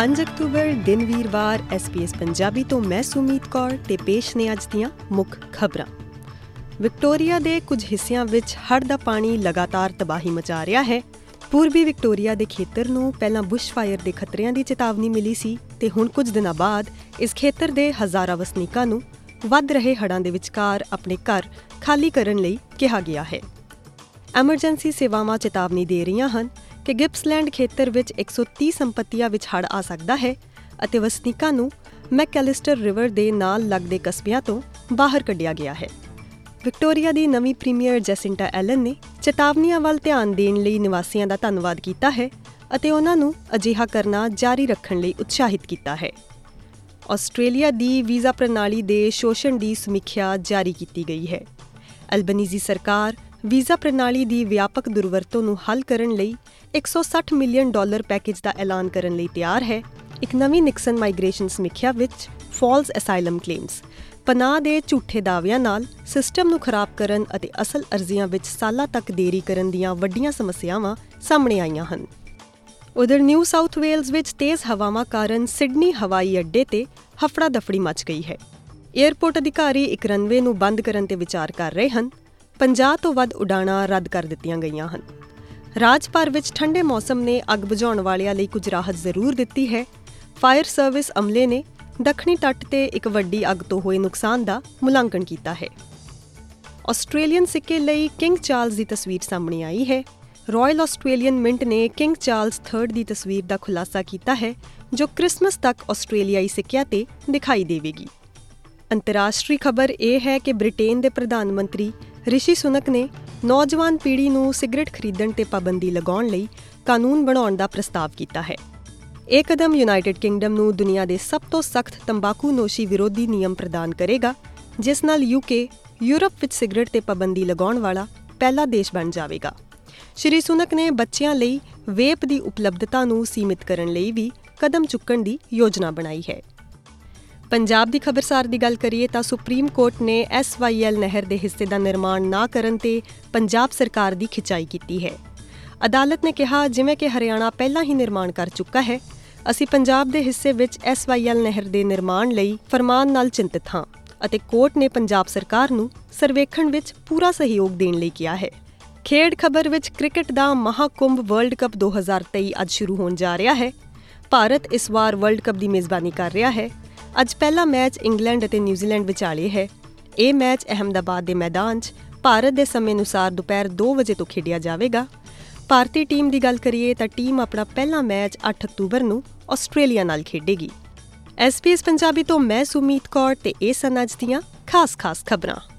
5 October ਦਿਨ ਵੀਰਵਾਰ SPS Punjabi ਤੋਂ ਮੈਂ ਸੁਮੀਤ ਕੌਰ ਤੇ ਪੇਸ਼ ਨੇ ਅੱਜ ਦੀਆਂ ਮੁੱਖ ਖਬਰਾਂ। ਵਿਕਟੋਰੀਆ ਦੇ ਕੁਝ ਹਿੱਸਿਆਂ ਵਿੱਚ ਹੜ੍ਹ ਦਾ ਪਾਣੀ ਲਗਾਤਾਰ ਤਬਾਹੀ ਮਚਾ ਰਿਹਾ ਹੈ। ਪੂਰਬੀ ਵਿਕਟੋਰੀਆ ਦੇ ਖੇਤਰ ਨੂੰ ਪਹਿਲਾਂ ਬੁਸ਼ਫਾਇਰ ਦੇ ਖਤਰਿਆਂ ਦੀ ਚੇਤਾਵਨੀ ਮਿਲੀ ਸੀ ਤੇ ਹੁਣ ਕੁਝ ਦਿਨਾਂ ਬਾਅਦ ਇਸ ਖੇਤਰ ਦੇ ਹਜ਼ਾਰਾਂ ਵਸਨੀਕਾਂ ਨੂੰ ਵੱਧ ਰਹੇ ਹੜ੍ਹਾਂ ਦੇ ਵਿਚਕਾਰ ਆਪਣੇ ਘਰ ਖਾਲੀ ਕਰਨ ਲਈ ਕਿਹਾ ਗਿਆ ਹੈ। ਐਮਰਜੈਂਸੀ ਸੇਵਾਵਾਂ ਚੇਤਾਵਨੀ ਦੇ ਰਹੀਆਂ ਹਨ। ਕਿ ਗਿਪਸਲੈਂਡ ਖੇਤਰ ਵਿੱਚ 130 ਸੰਪਤੀਆਂ ਵਿੱਚ ਹੜ੍ਹ ਆ ਸਕਦਾ ਹੈ ਅਤੇ ਵਸਨੀਕਾਂ ਨੂੰ ਮੈਕੈਲਿਸਟਰ ਰਿਵਰ ਦੇ ਨਾਲ ਲੱਗਦੇ ਕਸਬਿਆਂ ਤੋਂ ਬਾਹਰ ਕੱਢਿਆ ਗਿਆ ਹੈ। ਵਿਕਟੋਰੀਆ ਦੀ ਨਵੀਂ ਪ੍ਰੀਮੀਅਰ ਜੈਸਿੰਟਾ ਐਲਨ ਨੇ ਚੇਤਾਵਨੀਆਂ ਵੱਲ ਧਿਆਨ ਦੇਣ ਲਈ ਨਿਵਾਸੀਆਂ ਦਾ ਧੰਨਵਾਦ ਕੀਤਾ ਹੈ ਅਤੇ ਉਹਨਾਂ ਨੂੰ ਅਜਿਹਾ ਕਰਨਾ ਜਾਰੀ ਰੱਖਣ ਲਈ ਉਤਸ਼ਾਹਿਤ ਕੀਤਾ ਹੈ। ਆਸਟ੍ਰੇਲੀਆ ਦੀ ਵੀਜ਼ਾ ਪ੍ਰਣਾਲੀ ਦੇ ਸ਼ੋਸ਼ਣ ਦੀ ਸਮੀਖਿਆ ਜਾਰੀ ਕੀਤੀ ਗਈ ਹੈ। ਅਲਬਨੀਜ਼ੀ ਸਰਕਾਰ ਵੀਜ਼ਾ ਪ੍ਰਣਾਲੀ ਦੀ ਵਿਆਪਕ ਦੁਰਵਰਤੋਂ ਨੂੰ ਹੱਲ ਕਰਨ ਲਈ 160 ਮਿਲੀਅਨ ਡਾਲਰ ਪੈਕੇਜ ਦਾ ਐਲਾਨ ਕਰਨ ਲਈ ਤਿਆਰ ਹੈ। ਇੱਕ ਨਵੀਂ ਨਿਕਸਨ ਮਾਈਗ੍ਰੇਸ਼ਨ ਸਮੀਖਿਆ ਵਿੱਚ ਫਾਲਸ ਅਸਾਈਲਮ ਕਲੇਮਸ। ਪਨਾਹ ਦੇ ਝੂਠੇ ਦਾਅਵਿਆਂ ਨਾਲ ਸਿਸਟਮ ਨੂੰ ਖਰਾਬ ਕਰਨ ਅਤੇ ਅਸਲ ਅਰਜ਼ੀਆਂ ਵਿੱਚ ਸਾਲਾਂ ਤੱਕ ਦੇਰੀ ਕਰਨ ਦੀਆਂ ਵੱਡੀਆਂ ਸਮੱਸਿਆਵਾਂ ਸਾਹਮਣੇ ਆਈਆਂ ਹਨ। ਉਧਰ ਨਿਊ ਸਾਊਥ ਵੇਲਜ਼ ਵਿੱਚ ਤੇਜ਼ ਹਵਾਵਾਂ ਕਾਰਨ ਸਿਡਨੀ ਹਵਾਈ ਅੱਡੇ ਤੇ ਹਫੜਾ ਦਫੜੀ ਮਚ ਗਈ ਹੈ। 에ਅਰਪੋਰਟ ਅਧਿਕਾਰੀ ਇੱਕ ਰਨਵੇ ਨੂੰ ਬੰਦ ਕਰਨ ਤੇ ਵਿਚਾਰ ਕਰ ਰਹੇ ਹਨ। 50 ਤੋਂ ਵੱਧ ਉਡਾਣਾਂ ਰੱਦ ਕਰ ਦਿੱਤੀਆਂ ਗਈਆਂ ਹਨ। ਰਾਜ ਭਰ ਵਿੱਚ ਠੰਡੇ ਮੌਸਮ ਨੇ ਅੱਗ ਬੁਝਾਉਣ ਵਾਲਿਆਂ ਲਈ ਕੁਝ ਰਾਹਤ ਜ਼ਰੂਰ ਦਿੱਤੀ ਹੈ। ਫਾਇਰ ਸਰਵਿਸ ਅਮਲੇ ਨੇ ਦੱਖਣੀ ਤੱਟ ਤੇ ਇੱਕ ਵੱਡੀ ਅੱਗ ਤੋਂ ਹੋਏ ਨੁਕਸਾਨ ਦਾ ਮੁਲਾਂਕਣ ਕੀਤਾ ਹੈ। ਆਸਟ੍ਰੇਲੀਅਨ ਸਿੱਕੇ ਲਈ ਕਿੰਗ ਚਾਰਲਸ ਦੀ ਤਸਵੀਰ ਸਾਹਮਣੇ ਆਈ ਹੈ। ਰਾਇਲ ਆਸਟ੍ਰੇਲੀਅਨ ਮਿੰਟ ਨੇ ਕਿੰਗ ਚਾਰਲਸ 3rd ਦੀ ਤਸਵੀਰ ਦਾ ਖੁਲਾਸਾ ਕੀਤਾ ਹੈ, ਜੋ ਕ੍ਰਿਸਮਸ ਤੱਕ ਆਸਟ੍ਰੇਲੀਆਈ ਸਿੱਕਿਆਂ ਤੇ ਦਿਖਾਈ ਦੇਵੇਗੀ। ਅੰਤਰਰਾਸ਼ਟਰੀ ਖਬਰ ਇਹ ਹੈ ਕਿ ਬ੍ਰਿਟੇਨ ਦੇ ਪ੍ਰਧਾਨ ਮੰਤਰੀ ਰਿਸ਼ੀ ਸੁਨਕ ਨੇ ਨੌਜਵਾਨ ਪੀੜ੍ਹੀ ਨੂੰ ਸਿਗਰਟ ਖਰੀਦਣ ਤੇ ਪਾਬੰਦੀ ਲਗਾਉਣ ਲਈ ਕਾਨੂੰਨ ਬਣਾਉਣ ਦਾ ਪ੍ਰਸਤਾਵ ਕੀਤਾ ਹੈ। ਇਹ ਕਦਮ ਯੂਨਾਈਟਿਡ ਕਿੰਗਡਮ ਨੂੰ ਦੁਨੀਆ ਦੇ ਸਭ ਤੋਂ ਸਖਤ ਤੰਬਾਕੂ ਨੋਸ਼ੀ ਵਿਰੋਧੀ ਨਿਯਮ ਪ੍ਰਦਾਨ ਕਰੇਗਾ, ਜਿਸ ਨਾਲ ਯੂਕੇ ਯੂਰਪ ਵਿੱਚ ਸਿਗਰਟ ਤੇ ਪਾਬੰਦੀ ਲਗਾਉਣ ਵਾਲਾ ਪਹਿਲਾ ਦੇਸ਼ ਬਣ ਜਾਵੇਗਾ। ਸ਼੍ਰੀ ਸੁਨਕ ਨੇ ਬੱਚਿਆਂ ਲਈ ਵੇਪ ਦੀ ਉਪਲਬਧਤਾ ਨੂੰ ਸੀਮਿਤ ਕਰਨ ਲਈ ਵੀ ਕਦਮ ਚੁੱਕਣ ਦੀ ਯੋਜਨਾ ਬਣਾਈ ਹੈ। ਪੰਜਾਬ ਦੀ ਖਬਰਸਾਰ ਦੀ ਗੱਲ ਕਰੀਏ ਤਾਂ ਸੁਪਰੀਮ ਕੋਰਟ ਨੇ ਐਸਵਾਈਐਲ ਨਹਿਰ ਦੇ ਹਿੱਸੇ ਦਾ ਨਿਰਮਾਣ ਨਾ ਕਰਨ ਤੇ ਪੰਜਾਬ ਸਰਕਾਰ ਦੀ ਖਿਚਾਈ ਕੀਤੀ ਹੈ। ਅਦਾਲਤ ਨੇ ਕਿਹਾ, ਜਿਵੇਂ ਕਿ ਹਰਿਆਣਾ ਪਹਿਲਾਂ ਹੀ ਨਿਰਮਾਣ ਕਰ ਚੁੱਕਾ ਹੈ, ਅਸੀਂ ਪੰਜਾਬ ਦੇ ਹਿੱਸੇ ਵਿੱਚ ਐਸਵਾਈਐਲ ਨਹਿਰ ਦੇ ਨਿਰਮਾਣ ਲਈ ਫਰਮਾਨ ਨਾਲ ਚਿੰਤਤ ਹਾਂ ਅਤੇ ਕੋਰਟ ਨੇ ਪੰਜਾਬ ਸਰਕਾਰ ਨੂੰ ਸਰਵੇਖਣ ਵਿੱਚ ਪੂਰਾ ਸਹਿਯੋਗ ਦੇਣ ਲਈ ਕਿਹਾ ਹੈ। ਖੇਡ ਖਬਰ ਵਿੱਚ ਕ੍ਰਿਕਟ ਦਾ ਮਹਾਕੁੰਭ ਵਰਲਡ ਕੱਪ 2023 ਅੱਜ ਸ਼ੁਰੂ ਹੋਣ ਜਾ ਰਿਹਾ ਹੈ। ਭਾਰਤ ਇਸ ਵਾਰ ਵਰਲਡ ਕੱਪ ਦੀ ਮੇਜ਼ਬਾਨੀ ਕਰ ਰਿਹਾ ਹੈ। ਅੱਜ ਪਹਿਲਾ ਮੈਚ ਇੰਗਲੈਂਡ ਅਤੇ ਨਿਊਜ਼ੀਲੈਂਡ ਵਿਚਾਲੇ ਹੈ। ਇਹ ਮੈਚ ਅਹਮਦਾਬਾਦ ਦੇ ਮੈਦਾਨ 'ਚ ਭਾਰਤ ਦੇ ਸਮੇਂ ਅਨੁਸਾਰ ਦੁਪਹਿਰ 2 ਵਜੇ ਤੋਂ ਖੇਡਿਆ ਜਾਵੇਗਾ। ਭਾਰਤੀ ਟੀਮ ਦੀ ਗੱਲ ਕਰੀਏ ਤਾਂ ਟੀਮ ਆਪਣਾ ਪਹਿਲਾ ਮੈਚ 8 ਅਕਤੂਬਰ ਨੂੰ ਆਸਟ੍ਰੇਲੀਆ ਨਾਲ ਖੇਡੇਗੀ। ਐਸਪੀਐਸ ਪੰਜਾਬੀ ਤੋਂ ਮੈਂ ਸੁਮੀਤ ਕੌਰ ਤੇ ਇਹ ਸਨ ਅੱਜ ਦੀਆਂ ਖਾਸ-ਖਾਸ ਖਬਰਾਂ।